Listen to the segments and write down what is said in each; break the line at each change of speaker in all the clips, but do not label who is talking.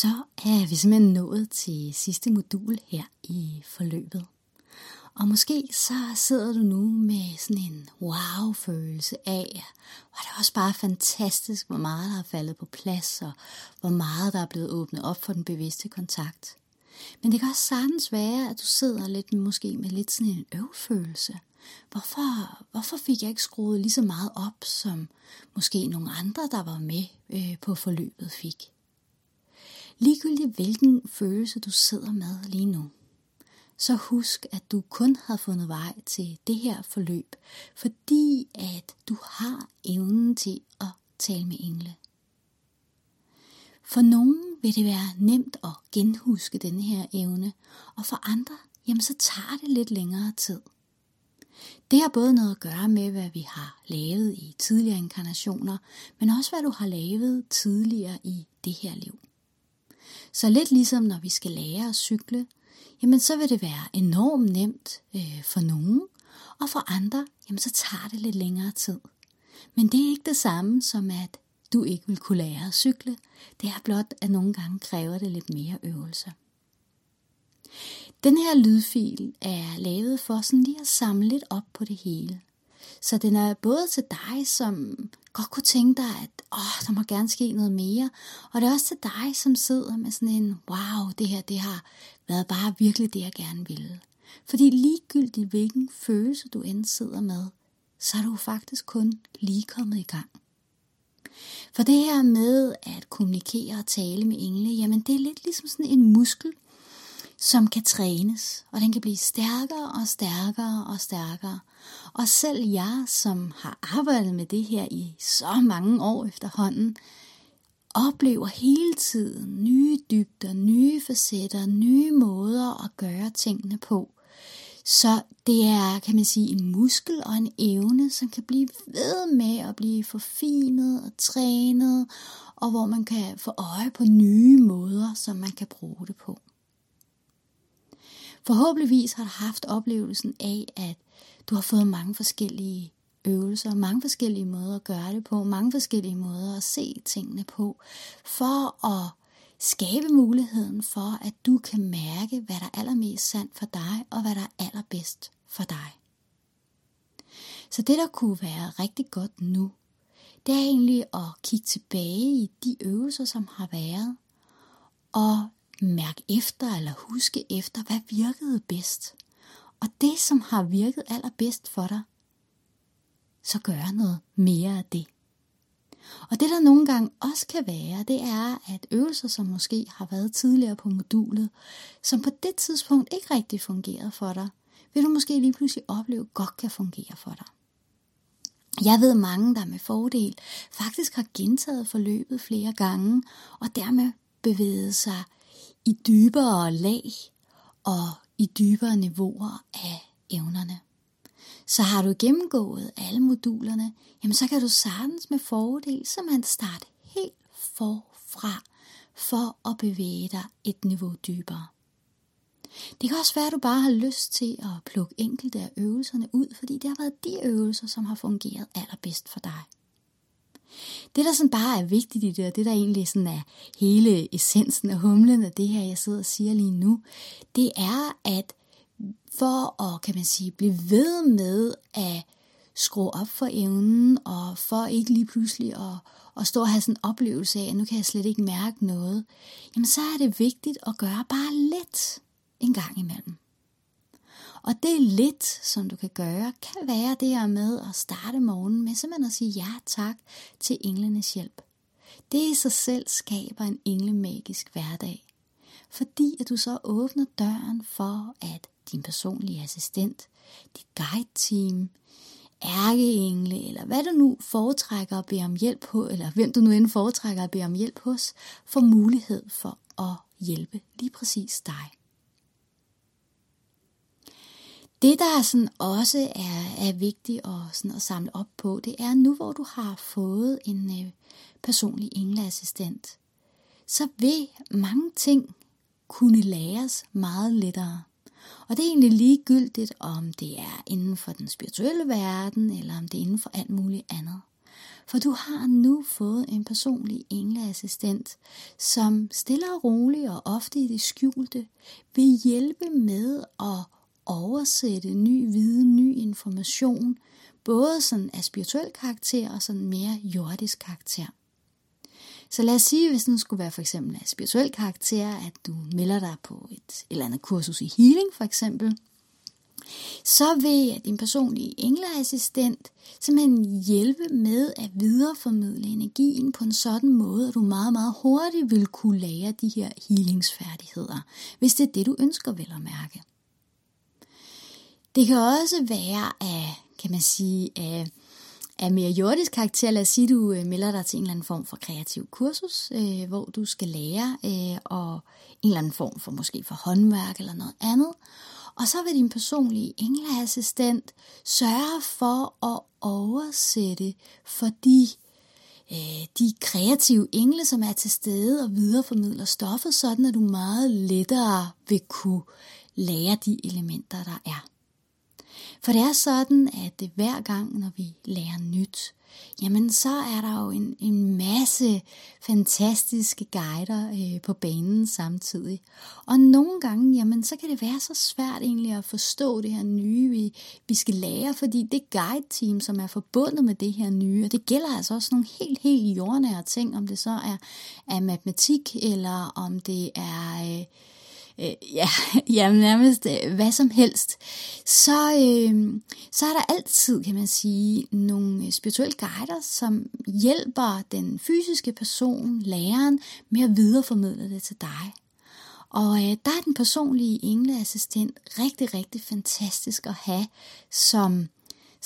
Så er vi simpelthen nået til sidste modul her i forløbet. Og måske så sidder du nu med sådan en wow-følelse af, hvor det også bare fantastisk, hvor meget der er faldet på plads, og hvor meget der er blevet åbnet op for den bevidste kontakt. Men det kan også sagtens være, at du sidder lidt måske med lidt sådan en øvfølelse. Hvorfor, hvorfor fik jeg ikke skruet lige så meget op, som måske nogle andre, der var med øh, på forløbet fik? Ligegyldigt hvilken følelse du sidder med lige nu, så husk, at du kun har fundet vej til det her forløb, fordi at du har evnen til at tale med engle. For nogen vil det være nemt at genhuske denne her evne, og for andre, jamen så tager det lidt længere tid. Det har både noget at gøre med, hvad vi har lavet i tidligere inkarnationer, men også hvad du har lavet tidligere i det her liv. Så lidt ligesom når vi skal lære at cykle, jamen så vil det være enormt nemt øh, for nogen, og for andre, jamen så tager det lidt længere tid. Men det er ikke det samme som, at du ikke vil kunne lære at cykle. Det er blot, at nogle gange kræver det lidt mere øvelse. Den her lydfil er lavet for sådan lige at samle lidt op på det hele. Så den er både til dig, som godt kunne tænke dig, at åh, der må gerne ske noget mere. Og det er også til dig, som sidder med sådan en, wow, det her, det har været bare virkelig det, jeg gerne ville. Fordi ligegyldigt hvilken følelse du end sidder med, så er du faktisk kun lige kommet i gang. For det her med at kommunikere og tale med engle, jamen det er lidt ligesom sådan en muskel, som kan trænes, og den kan blive stærkere og stærkere og stærkere. Og selv jeg, som har arbejdet med det her i så mange år efterhånden, oplever hele tiden nye dybder, nye facetter, nye måder at gøre tingene på. Så det er, kan man sige, en muskel og en evne, som kan blive ved med at blive forfinet og trænet, og hvor man kan få øje på nye måder, som man kan bruge det på. Forhåbentligvis har du haft oplevelsen af, at du har fået mange forskellige øvelser, mange forskellige måder at gøre det på, mange forskellige måder at se tingene på, for at skabe muligheden for, at du kan mærke, hvad der er allermest sandt for dig, og hvad der er allerbedst for dig. Så det, der kunne være rigtig godt nu, det er egentlig at kigge tilbage i de øvelser, som har været, og mærke efter eller huske efter, hvad virkede bedst. Og det, som har virket allerbedst for dig, så gør noget mere af det. Og det der nogle gange også kan være, det er, at øvelser, som måske har været tidligere på modulet, som på det tidspunkt ikke rigtig fungerede for dig, vil du måske lige pludselig opleve godt kan fungere for dig. Jeg ved mange, der med fordel faktisk har gentaget forløbet flere gange, og dermed bevæget sig i dybere lag og i dybere niveauer af evnerne. Så har du gennemgået alle modulerne, jamen så kan du sagtens med fordel simpelthen starte helt forfra for at bevæge dig et niveau dybere. Det kan også være, at du bare har lyst til at plukke enkelte af øvelserne ud, fordi det har været de øvelser, som har fungeret allerbedst for dig. Det, der sådan bare er vigtigt i det, og det, der egentlig sådan er hele essensen af humlen af det her, jeg sidder og siger lige nu, det er, at for at, kan man sige, blive ved med at skrue op for evnen, og for ikke lige pludselig at, at stå og have sådan en oplevelse af, at nu kan jeg slet ikke mærke noget, jamen så er det vigtigt at gøre bare lidt en gang imellem. Og det er lidt, som du kan gøre, kan være det her med at starte morgenen med simpelthen at sige ja tak til englenes hjælp. Det i sig selv skaber en englemagisk hverdag. Fordi at du så åbner døren for, at din personlige assistent, dit guide-team, ærkeengle, eller hvad du nu foretrækker at bede om hjælp på, eller hvem du nu end foretrækker at bede om hjælp hos, får mulighed for at hjælpe lige præcis dig. Det, der sådan også er, er vigtigt at, sådan at samle op på, det er nu, hvor du har fået en øh, personlig engleassistent, så vil mange ting kunne læres meget lettere. Og det er egentlig ligegyldigt, om det er inden for den spirituelle verden, eller om det er inden for alt muligt andet. For du har nu fået en personlig engleassistent, som stille og roligt og ofte i det skjulte vil hjælpe med at oversætte ny viden, ny information, både sådan af spirituel karakter og sådan mere jordisk karakter. Så lad os sige, hvis den skulle være for eksempel af spirituel karakter, at du melder dig på et eller andet kursus i healing for eksempel, så vil din personlige engleassistent simpelthen hjælpe med at videreformidle energien på en sådan måde, at du meget, meget hurtigt vil kunne lære de her healingsfærdigheder, hvis det er det, du ønsker vel at mærke. Det kan også være af, kan man sige, af, af mere jordisk karakter. Lad os sige, du øh, melder dig til en eller anden form for kreativ kursus, øh, hvor du skal lære øh, og en eller anden form for måske for håndværk eller noget andet. Og så vil din personlige engleassistent sørge for at oversætte for de, øh, de kreative engle, som er til stede og videreformidler stoffet, sådan at du meget lettere vil kunne lære de elementer, der er. For det er sådan, at hver gang, når vi lærer nyt, jamen så er der jo en, en masse fantastiske guider øh, på banen samtidig. Og nogle gange, jamen så kan det være så svært egentlig at forstå det her nye, vi, vi skal lære, fordi det guide-team, som er forbundet med det her nye, og det gælder altså også nogle helt, helt jordnære ting, om det så er, er matematik, eller om det er... Øh, øh, ja, ja, nærmest øh, hvad som helst, så, øh, så er der altid, kan man sige, nogle øh, spirituelle guider, som hjælper den fysiske person, læreren, med at videreformidle det til dig. Og øh, der er den personlige engleassistent rigtig, rigtig fantastisk at have som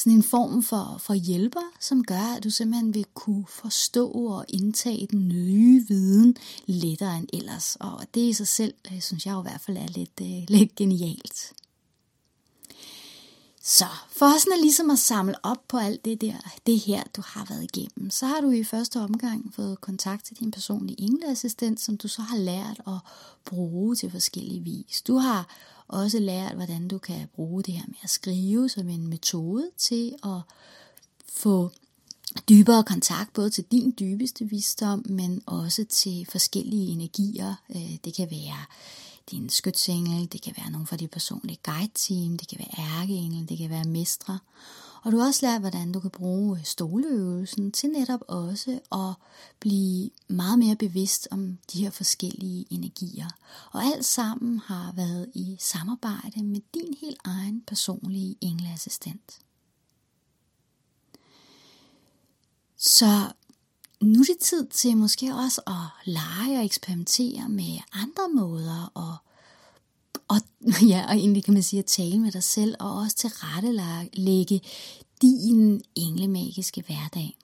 sådan en form for, for hjælper, som gør, at du simpelthen vil kunne forstå og indtage den nye viden lettere end ellers. Og det i sig selv, øh, synes jeg i hvert fald er lidt, øh, lidt genialt. Så for sådan ligesom at samle op på alt det der, det her, du har været igennem, så har du i første omgang fået kontakt til din personlige engleassistent, som du så har lært at bruge til forskellige vis. Du har også lært, hvordan du kan bruge det her med at skrive som en metode til at få dybere kontakt både til din dybeste visdom, men også til forskellige energier. Øh, det kan være din skytsengel, det kan være nogen fra dit personlige guide-team, det kan være ærkeengel, det kan være mestre. Og du har også lært, hvordan du kan bruge stoleøvelsen til netop også at blive meget mere bevidst om de her forskellige energier. Og alt sammen har været i samarbejde med din helt egen personlige engleassistent. Så nu er det tid til måske også at lege og eksperimentere med andre måder og og, ja, og egentlig kan man sige at tale med dig selv, og også til lægge din englemagiske hverdag.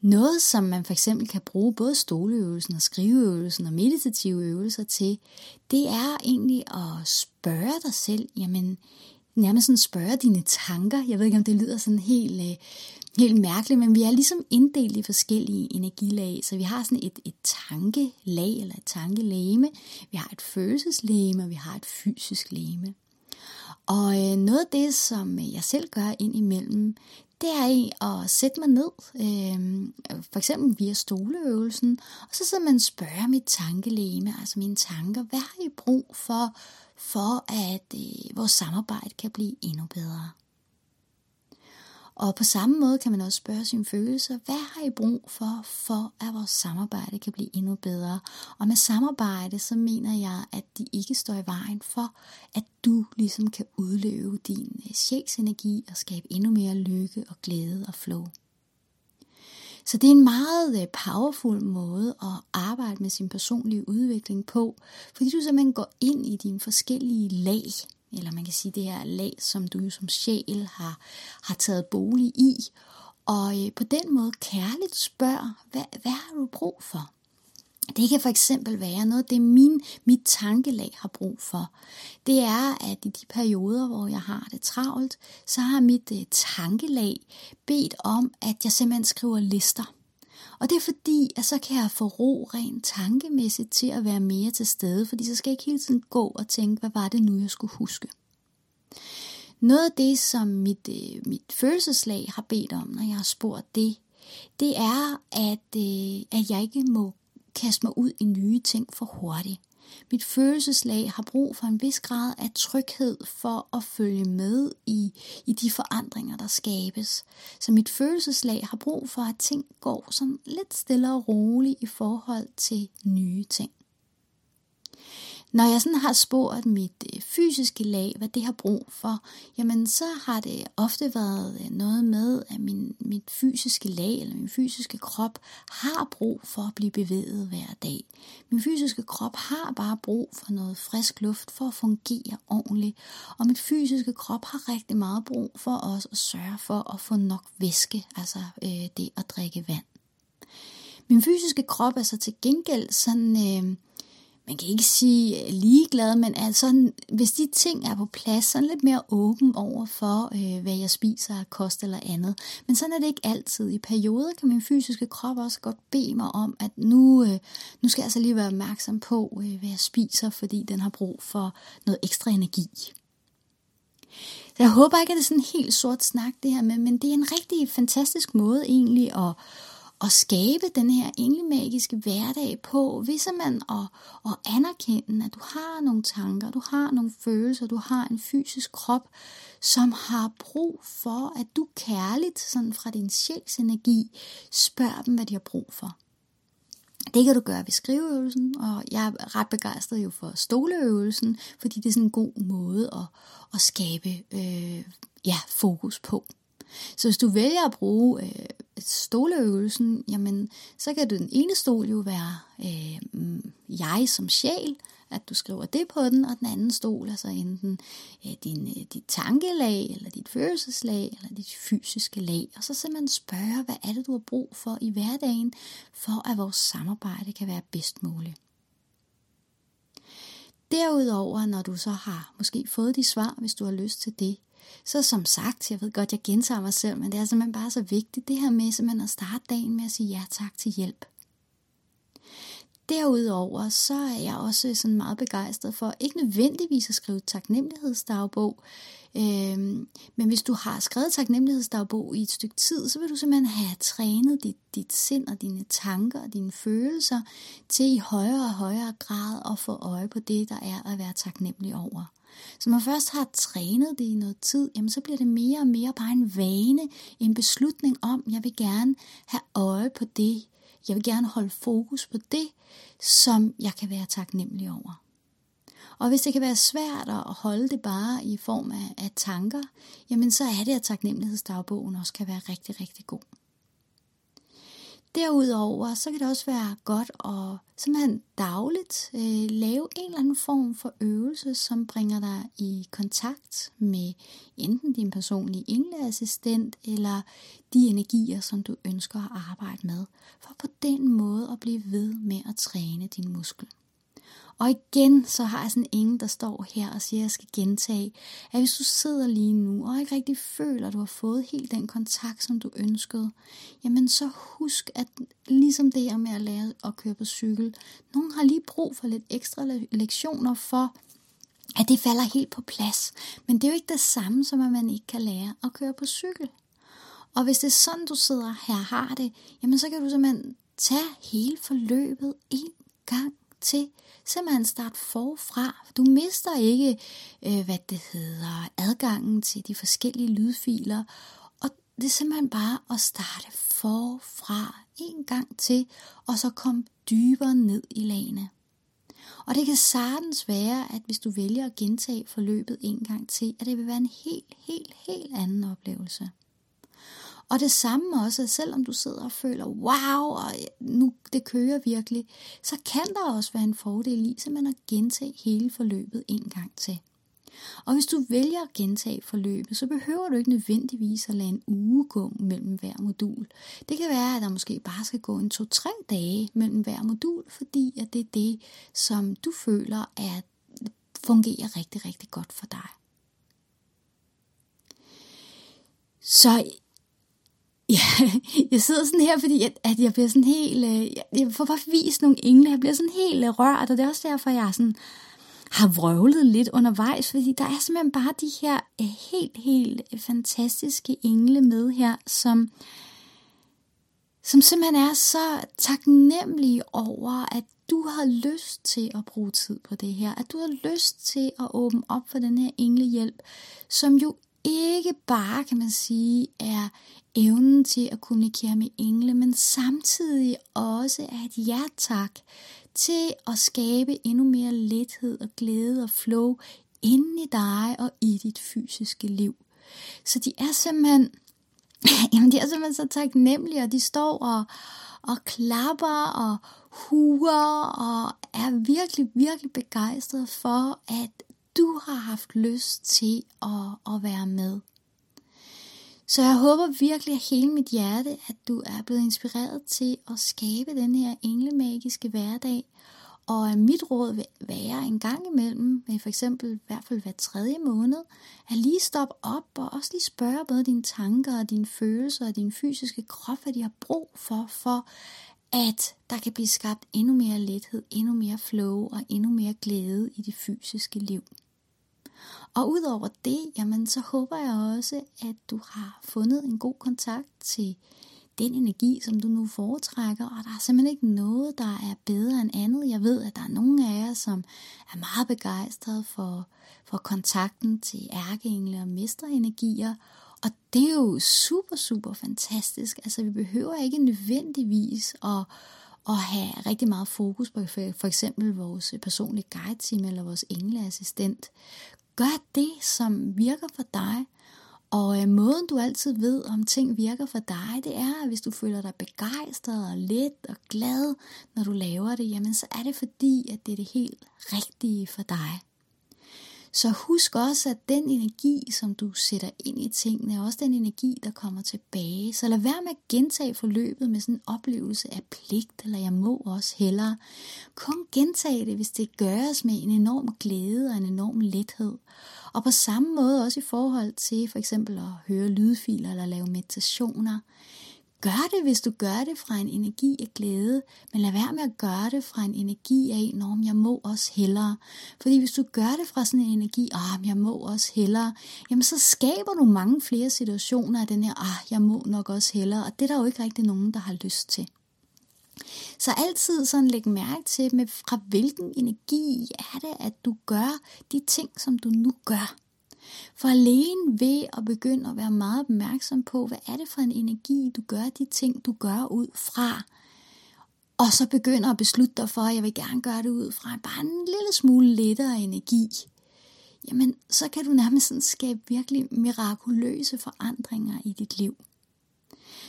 Noget, som man for eksempel kan bruge både stoleøvelsen og skriveøvelsen og meditative øvelser til, det er egentlig at spørge dig selv, jamen nærmest sådan spørge dine tanker. Jeg ved ikke, om det lyder sådan helt øh, helt mærkeligt, men vi er ligesom inddelt i forskellige energilag, så vi har sådan et, et tankelag eller et tankelæme, vi har et følelseslæme, og vi har et fysisk læme. Og øh, noget af det, som øh, jeg selv gør ind imellem, det er at sætte mig ned, øh, for eksempel via stoleøvelsen, og så sidder man og spørger mit tankelæme, altså mine tanker, hvad har I brug for, for at øh, vores samarbejde kan blive endnu bedre? Og på samme måde kan man også spørge sine følelser, hvad har I brug for, for at vores samarbejde kan blive endnu bedre? Og med samarbejde, så mener jeg, at de ikke står i vejen for, at du ligesom kan udleve din øh, sjælsenergi og skabe endnu mere lykke og glæde og flow. Så det er en meget øh, powerful måde at arbejde med sin personlige udvikling på, fordi du simpelthen går ind i dine forskellige lag eller man kan sige det her lag, som du som sjæl har, har taget bolig i, og øh, på den måde kærligt spørger, hvad, hvad har du brug for? Det kan for eksempel være noget, det min, mit tankelag har brug for. Det er, at i de perioder, hvor jeg har det travlt, så har mit øh, tankelag bedt om, at jeg simpelthen skriver lister. Og det er fordi, at så kan jeg få ro rent tankemæssigt til at være mere til stede, fordi så skal jeg ikke hele tiden gå og tænke, hvad var det nu, jeg skulle huske. noget af det, som mit, øh, mit følelseslag har bedt om, når jeg har spurgt det, det er, at, øh, at jeg ikke må kaste mig ud i nye ting for hurtigt. Mit følelseslag har brug for en vis grad af tryghed for at følge med i, i de forandringer, der skabes. Så mit følelseslag har brug for, at ting går sådan lidt stille og roligt i forhold til nye ting. Når jeg sådan har spurgt mit øh, fysiske lag, hvad det har brug for, jamen så har det ofte været øh, noget med, at min, mit fysiske lag eller min fysiske krop har brug for at blive bevæget hver dag. Min fysiske krop har bare brug for noget frisk luft for at fungere ordentligt, og mit fysiske krop har rigtig meget brug for os at sørge for at få nok væske, altså øh, det at drikke vand. Min fysiske krop er så til gengæld sådan... Øh, man kan ikke sige øh, ligeglad, men altså, hvis de ting er på plads, så er lidt mere åben over for, øh, hvad jeg spiser kost eller andet. Men sådan er det ikke altid. I perioder kan min fysiske krop også godt bede mig om, at nu, øh, nu skal jeg altså lige være opmærksom på, øh, hvad jeg spiser, fordi den har brug for noget ekstra energi. Så jeg håber ikke, at det er sådan en helt sort snak det her med, men det er en rigtig fantastisk måde egentlig at, at skabe den her englemagiske hverdag på, hvis man at, at anerkende, at du har nogle tanker, du har nogle følelser, du har en fysisk krop, som har brug for, at du kærligt, sådan fra din sjæls energi, spørger dem, hvad de har brug for. Det kan du gøre ved skriveøvelsen, og jeg er ret begejstret jo for stoleøvelsen, fordi det er sådan en god måde at, at skabe øh, ja, fokus på. Så hvis du vælger at bruge øh, stoleøvelsen, jamen, så kan du den ene stol jo være øh, jeg som sjæl, at du skriver det på den, og den anden stol er så enten øh, din, øh, dit tankelag, eller dit følelseslag, eller dit fysiske lag. Og så simpelthen spørge, hvad er det, du har brug for i hverdagen, for at vores samarbejde kan være bedst muligt. Derudover, når du så har måske fået de svar, hvis du har lyst til det, så som sagt, jeg ved godt, jeg gentager mig selv, men det er simpelthen bare så vigtigt, det her med simpelthen at starte dagen med at sige ja tak til hjælp. Derudover så er jeg også sådan meget begejstret for ikke nødvendigvis at skrive taknemmelighedsdagbog, øhm, men hvis du har skrevet taknemmelighedsdagbog i et stykke tid, så vil du simpelthen have trænet dit, dit sind og dine tanker og dine følelser til i højere og højere grad at få øje på det, der er at være taknemmelig over. Så når man først har trænet det i noget tid, jamen så bliver det mere og mere bare en vane, en beslutning om, jeg vil gerne have øje på det. Jeg vil gerne holde fokus på det, som jeg kan være taknemmelig over. Og hvis det kan være svært at holde det bare i form af, af tanker, jamen så er det, at taknemmelighedsdagbogen også kan være rigtig, rigtig god. Derudover så kan det også være godt at simpelthen dagligt øh, lave en eller anden form for øvelse, som bringer dig i kontakt med enten din personlige engleassistent eller de energier, som du ønsker at arbejde med, for på den måde at blive ved med at træne din muskel. Og igen, så har jeg sådan ingen, der står her og siger, at jeg skal gentage, at hvis du sidder lige nu og ikke rigtig føler, at du har fået helt den kontakt, som du ønskede, jamen så husk, at ligesom det her med at lære at køre på cykel, nogen har lige brug for lidt ekstra lektioner for, at det falder helt på plads. Men det er jo ikke det samme, som at man ikke kan lære at køre på cykel. Og hvis det er sådan, du sidder her og har det, jamen så kan du simpelthen tage hele forløbet en gang til simpelthen starte forfra. Du mister ikke, øh, hvad det hedder, adgangen til de forskellige lydfiler. Og det er simpelthen bare at starte forfra en gang til, og så komme dybere ned i lagene. Og det kan sagtens være, at hvis du vælger at gentage forløbet en gang til, at det vil være en helt, helt, helt anden oplevelse. Og det samme også, at selvom du sidder og føler, wow, og nu det kører virkelig, så kan der også være en fordel i simpelthen at gentage hele forløbet en gang til. Og hvis du vælger at gentage forløbet, så behøver du ikke nødvendigvis at lade en uge gå mellem hver modul. Det kan være, at der måske bare skal gå en to-tre dage mellem hver modul, fordi at det er det, som du føler, at fungerer rigtig, rigtig godt for dig. Så jeg sidder sådan her, fordi at, at jeg bliver sådan helt, øh, jeg får bare vist nogle engle, jeg bliver sådan helt øh, rørt, og det er også derfor, jeg er sådan, har vrøvlet lidt undervejs, fordi der er simpelthen bare de her øh, helt, helt øh, fantastiske engle med her, som, som simpelthen er så taknemmelige over, at du har lyst til at bruge tid på det her, at du har lyst til at åbne op for den her englehjælp, som jo ikke bare, kan man sige, er evnen til at kommunikere med engle, men samtidig også er et ja tak til at skabe endnu mere lethed og glæde og flow inden i dig og i dit fysiske liv. Så de er simpelthen, jamen de er simpelthen så taknemmelige, og de står og, og klapper og huer og er virkelig, virkelig begejstrede for, at du har haft lyst til at, at være med. Så jeg håber virkelig af hele mit hjerte, at du er blevet inspireret til at skabe den her englemagiske hverdag. Og mit råd vil være en gang imellem, med for eksempel i hvert fald hver tredje måned, at lige stoppe op og også lige spørge både dine tanker og dine følelser og din fysiske krop, hvad de har brug for, for at der kan blive skabt endnu mere lethed, endnu mere flow og endnu mere glæde i det fysiske liv. Og udover det, jamen, så håber jeg også, at du har fundet en god kontakt til den energi, som du nu foretrækker, og der er simpelthen ikke noget, der er bedre end andet. Jeg ved, at der er nogle af jer, som er meget begejstrede for, for kontakten til ærkeengle og mesterenergier, og det er jo super, super fantastisk. Altså, vi behøver ikke nødvendigvis at, at have rigtig meget fokus på for eksempel vores personlige guide team eller vores engleassistent. Gør det, som virker for dig. Og øh, måden du altid ved, om ting virker for dig, det er, at hvis du føler dig begejstret og let og glad, når du laver det, jamen så er det fordi, at det er det helt rigtige for dig. Så husk også, at den energi, som du sætter ind i tingene, er også den energi, der kommer tilbage. Så lad være med at gentage forløbet med sådan en oplevelse af pligt, eller jeg må også hellere. Kun gentage det, hvis det gøres med en enorm glæde og en enorm lethed. Og på samme måde også i forhold til for eksempel at høre lydfiler eller lave meditationer. Gør det, hvis du gør det fra en energi af glæde, men lad være med at gøre det fra en energi af, når jeg må også hellere. Fordi hvis du gør det fra sådan en energi, ah, jeg må også hellere, jamen så skaber du mange flere situationer af den her, ah, jeg må nok også hellere, og det er der jo ikke rigtig nogen, der har lyst til. Så altid sådan læg mærke til, med fra hvilken energi er det, at du gør de ting, som du nu gør. For alene ved at begynde at være meget opmærksom på, hvad er det for en energi, du gør de ting, du gør ud fra, og så begynder at beslutte dig for, at jeg vil gerne gøre det ud fra bare en lille smule lettere energi, jamen så kan du nærmest sådan skabe virkelig mirakuløse forandringer i dit liv.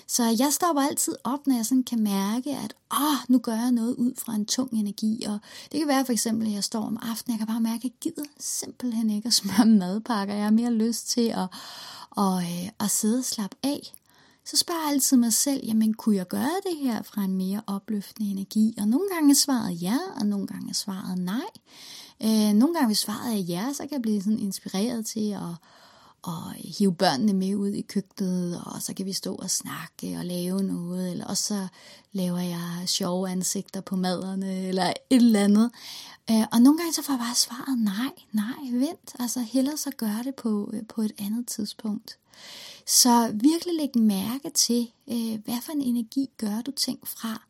Så jeg stopper altid op, når jeg sådan kan mærke, at oh, nu gør jeg noget ud fra en tung energi. Og det kan være for eksempel, at jeg står om aftenen, jeg kan bare mærke, at jeg gider simpelthen ikke at smøre madpakker. Jeg har mere lyst til at, at, øh, at sidde og slappe af. Så spørger jeg altid mig selv, jamen kunne jeg gøre det her fra en mere opløftende energi? Og nogle gange er svaret ja, og nogle gange er svaret nej. Øh, nogle gange hvis svaret er ja, så kan jeg blive sådan inspireret til at og hive børnene med ud i køkkenet, og så kan vi stå og snakke og lave noget, eller også så laver jeg sjove ansigter på maderne, eller et eller andet. Øh, og nogle gange så får jeg bare svaret, nej, nej, vent, altså hellere så gør det på, øh, på et andet tidspunkt. Så virkelig læg mærke til, øh, hvad for en energi gør du ting fra,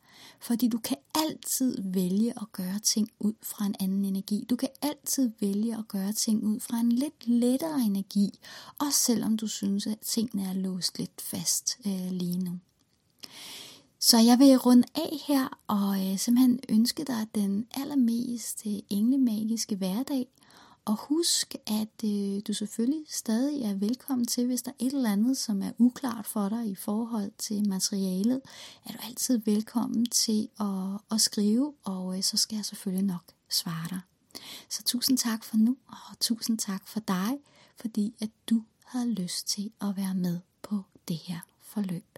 fordi du kan altid vælge at gøre ting ud fra en anden energi. Du kan altid vælge at gøre ting ud fra en lidt lettere energi, også selvom du synes, at tingene er låst lidt fast øh, lige nu. Så jeg vil runde af her og øh, simpelthen ønske dig den allermest øh, englemagiske hverdag. Og husk, at øh, du selvfølgelig stadig er velkommen til, hvis der er et eller andet, som er uklart for dig i forhold til materialet, er du altid velkommen til at, at skrive, og øh, så skal jeg selvfølgelig nok svare dig. Så tusind tak for nu, og tusind tak for dig, fordi at du havde lyst til at være med på det her forløb.